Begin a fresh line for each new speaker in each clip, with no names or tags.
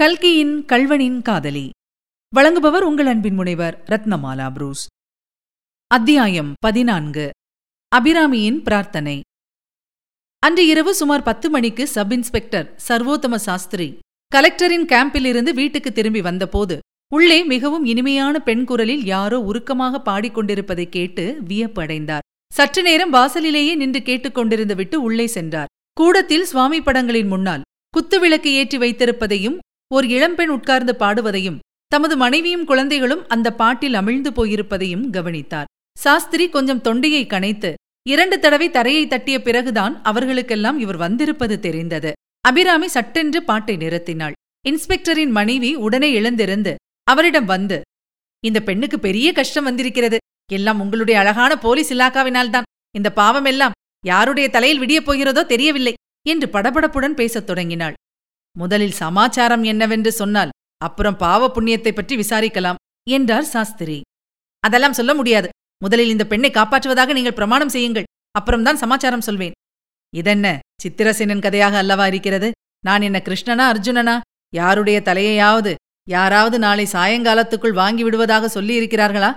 கல்கியின் கல்வனின் காதலி. வழங்குபவர் உங்கள் அன்பின் முனைவர் ரத்னமாலா புரூஸ். அத்தியாயம் பதினான்கு. அபிராமியின் பிரார்த்தனை. அன்று இரவு சுமார் பத்து மணிக்கு சப் இன்ஸ்பெக்டர் சர்வோத்தம சாஸ்திரி கலெக்டரின் கேம்பிலிருந்து வீட்டுக்கு திரும்பி வந்தபோது உள்ளே மிகவும் இனிமையான பெண் குரலில் யாரோ உருக்கமாக பாடிக்கொண்டிருப்பதை கேட்டு வியப்பு அடைந்தார். சற்று நேரம் வாசலிலேயே நின்று கேட்டுக்கொண்டிருந்து விட்டு உள்ளே சென்றார். கூடத்தில் சுவாமி படங்களின் முன்னால் குத்துவிளக்கு ஏற்றி வைத்திருப்பதையும் ஓர் இளம்பெண் உட்கார்ந்து பாடுவதையும் தமது மனைவியும் குழந்தைகளும் அந்த பாட்டில் அமிழ்ந்து போயிருப்பதையும் கவனித்தார். சாஸ்திரி கொஞ்சம் தொண்டையை கனைத்து இரண்டு தடவை தரையை தட்டிய பிறகுதான் அவர்களுக்கெல்லாம் இவர் வந்திருப்பது தெரிந்தது. அபிராமி சட்டென்று பாட்டை நிறுத்தினாள். இன்ஸ்பெக்டரின் மனைவி உடனே எழுந்திருந்து அவரிடம் வந்து இந்த பெண்ணுக்கு பெரிய கஷ்டம் வந்திருக்கிறது. எல்லாம் உங்களுடைய அழகான போலீஸ் இலாக்காவினால்தான். இந்த பாவமெல்லாம் யாருடைய தலையில் விடியப் போகிறதோ தெரியவில்லை என்று படபடப்புடன் பேசத் தொடங்கினாள். முதலில் சமாச்சாரம் என்னவென்று சொன்னால் அப்புறம் பாவ புண்ணியத்தை பற்றி விசாரிக்கலாம் என்றார் சாஸ்திரி. அதெல்லாம் சொல்ல முடியாது. முதலில் இந்த பெண்ணை காப்பாற்றுவதாக நீங்கள் பிரமாணம் செய்யுங்கள் அப்புறம்தான் சமாச்சாரம் சொல்வேன். இதென்ன சித்திரசேனன் கதையாக அல்லவா இருக்கிறது? நான் என்ன கிருஷ்ணனா அர்ஜுனனா? யாருடைய தலையையாவது யாராவது நாளை சாயங்காலத்துக்குள் வாங்கி விடுவதாக சொல்லி இருக்கிறார்களா?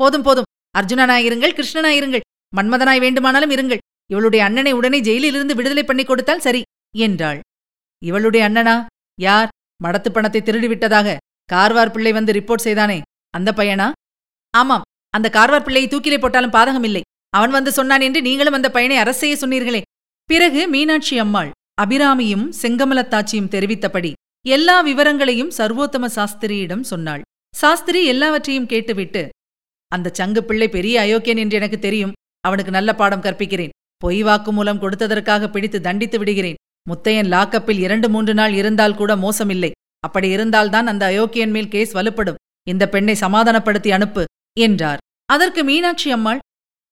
போதும் போதும். அர்ஜுனனாயிருங்கள் கிருஷ்ணனாயிருங்கள் மன்மதனாய் வேண்டுமானாலும் இருங்கள். இவளுடைய அண்ணனை உடனே ஜெயிலிலிருந்து விடுதலை பண்ணி கொடுத்தால் சரி என்றாள். இவளுடைய அண்ணனா? யார்? மடத்து பணத்தை திருடிவிட்டதாக கார்வார் பிள்ளை வந்து ரிப்போர்ட் செய்தானே அந்த பையனா? ஆமாம் அந்த கார்வார் பிள்ளையை தூக்கிலே போட்டாலும் பாதகமில்லை. அவன் வந்து சொன்னான் என்று நீங்களும் அந்த பையனை அரசு செய்ய சொன்னீர்களே. பிறகு மீனாட்சி அம்மாள் அபிராமியும் செங்கமலத்தாச்சியும் தெரிவித்தபடி எல்லா விவரங்களையும் சர்வோத்தம சாஸ்திரியிடம் சொன்னாள். சாஸ்திரி எல்லாவற்றையும் கேட்டுவிட்டு அந்த சங்கு பிள்ளை பெரிய அயோக்கியன் என்று எனக்கு தெரியும். அவனுக்கு நல்ல பாடம் கற்பிக்கிறேன். பொய் வாக்குமூலம் கொடுத்ததற்காக பிடித்து தண்டித்து விடுகிறேன். முத்தையன் லாக்கப்பில் இரண்டு மூன்று நாள் இருந்தால் கூட மோசமில்லை. அப்படி இருந்தால்தான் அந்த அயோக்கியன் மேல் கேஸ் வலுப்படும். இந்த பெண்ணை சமாதானப்படுத்தி அனுப்பு என்றார். அதற்கு மீனாட்சி அம்மாள்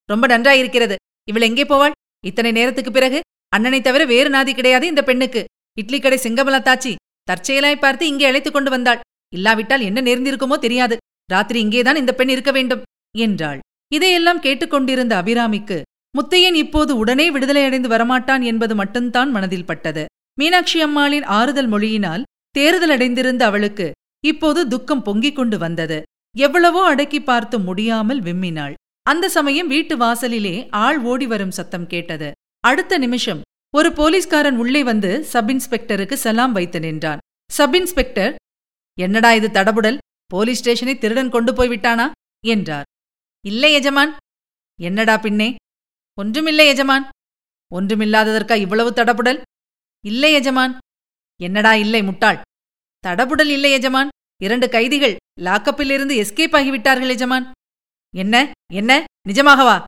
ரொம்ப நன்றாயிருக்கிறது. இவள் எங்கே போவாள்? இத்தனை நேரத்துக்கு பிறகு? அண்ணனை தவிர வேறு நாதி கிடையாது இந்த பெண்ணுக்கு. இட்லி கடை சிங்கமலத்தாச்சி. தற்செயலாய் பார்த்து இங்கே அழைத்துக் கொண்டு வந்தாள். இல்லாவிட்டால் என்ன நேர்ந்திருக்குமோ தெரியாது. ராத்திரி இங்கேதான் இந்த பெண் இருக்க வேண்டும் என்றாள். இதையெல்லாம் கேட்டுக்கொண்டிருந்த அபிராமிக்கு முத்தையன் இப்போது உடனே விடுதலையடைந்து வரமாட்டான் என்பது மட்டும்தான் மனதில் பட்டது. மீனாட்சி அம்மாளின் ஆறுதல் மொழியினால் தேறுதல் அடைந்திருந்த அவளுக்கு இப்போது துக்கம் பொங்கிக் கொண்டு வந்தது. எவ்வளவோ அடக்கி பார்த்து முடியாமல் விம்மினாள். அந்த சமயம் வீட்டு வாசலிலே ஆள் ஓடி வரும் சத்தம் கேட்டது. அடுத்த நிமிஷம் ஒரு போலீஸ்காரன் உள்ளே வந்து சப் இன்ஸ்பெக்டருக்கு சலாம் வைத்து நின்றான். சப் இன்ஸ்பெக்டர் என்னடா இது தடபுடல்? போலீஸ் ஸ்டேஷனை திருடன் கொண்டு போய் விட்டானா? என்றார். இல்லை எஜமான். என்னடா பின்னே? ஒன்றுமில்லை எஜமான். ஒன்றுமில்லாததற்கா இவ்வளவு தடபுடல்? இல்லை எஜமான். என்னடா இல்லை முட்டாள்? தடபுடல் இல்லை எஜமான். இரண்டு கைதிகள் லாக்கப்பிலிருந்து எஸ்கேப் ஆகிவிட்டார்கள் எஜமான். என்ன? என்ன? நிஜமாகவா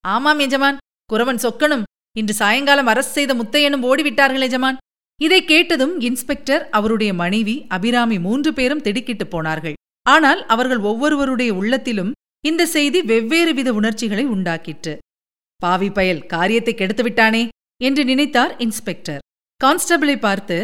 ஆமாம் எஜமான். குறவன் சொக்கனும். இன்று சாயங்காலம் அரசு செய்த முத்தையனும் ஓடிவிட்டார்கள் எஜமான். இதை கேட்டதும் இன்ஸ்பெக்டர் அவருடைய மனைவி அபிராமி மூன்று பேரும் திடுக்கிட்டு போனார்கள். ஆனால் அவர்கள் ஒவ்வொருவருடைய உள்ளத்திலும் இந்த செய்தி வெவ்வேறு வித உணர்ச்சிகளை உண்டாக்கிற்று. பாவி பயல் காரியத்தை கெடுத்துவிட்டானே என்று நினைத்தார் இன்ஸ்பெக்டர். கான்ஸ்டபிளை பார்த்து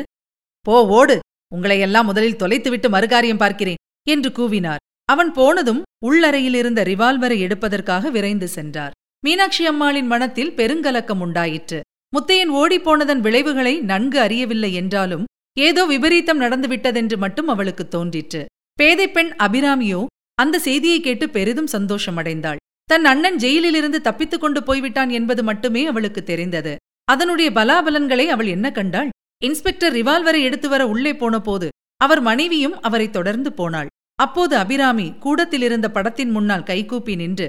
போ ஓடு. உங்களையெல்லாம் முதலில் தொலைத்துவிட்டு மறுகாரியம் பார்க்கிறேன் என்று கூவினார். அவன் போனதும் உள்ளறையில் இருந்த ரிவால்வரை எடுப்பதற்காக விரைந்து சென்றார். மீனாட்சி அம்மாளின் மனத்தில் பெருங்கலக்கம் உண்டாயிற்று. முத்தையன் ஓடிப்போனதன் விளைவுகளை நன்கு அறியவில்லை என்றாலும் ஏதோ விபரீதம் நடந்துவிட்டதென்று மட்டும் அவளுக்கு தோன்றிற்று. பேதை பெண் அபிராமியோ அந்த செய்தியை கேட்டு பெரிதும் சந்தோஷமடைந்தாள். தன் அண்ணன் ஜெயிலிலிருந்து தப்பித்துக் கொண்டு போய்விட்டான் என்பது மட்டுமே அவளுக்கு தெரிந்தது. அதனுடைய பலாபலன்களை அவள் என்ன கண்டாள்? இன்ஸ்பெக்டர் ரிவால்வரை எடுத்து வர உள்ளே போனபோது அவர் மனைவியும் அவரை தொடர்ந்து போனாள். அப்போது அபிராமி கூடத்திலிருந்த படத்தின் முன்னால் கைகூப்பி நின்று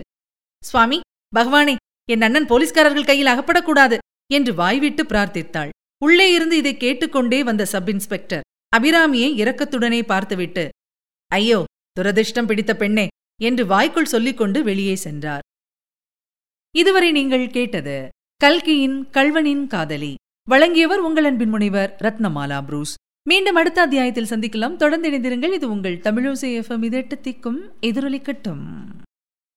சுவாமி பகவானே என் அண்ணன் போலீஸ்காரர்கள் கையில் அகப்படக்கூடாது என்று வாய்விட்டு பிரார்த்தித்தாள். உள்ளே இருந்து இதை கேட்டுக்கொண்டே வந்த சப் இன்ஸ்பெக்டர் அபிராமியை இரக்கத்துடனே பார்த்துவிட்டு ஐயோ துரதிர்ஷ்டம் பிடித்த பெண்ணே என்று வாய்க்குள் சொல்லிக்கொண்டு வெளியே சென்றார். இதுவரை நீங்கள் கேட்டது கல்கியின் கல்வனின் காதலி. வழங்கியவர் உங்கள் அன்பின் முனைவர் ரத்னமாலா புரூஸ். மீண்டும் அடுத்த அத்தியாயத்தில் சந்திக்கலாம். தொடர்ந்து இணைந்திருங்கள். இது உங்கள் தமிழோசை எஃப்எம் இதெட்டு திக்கும் எதிரொலிக்கட்டும்.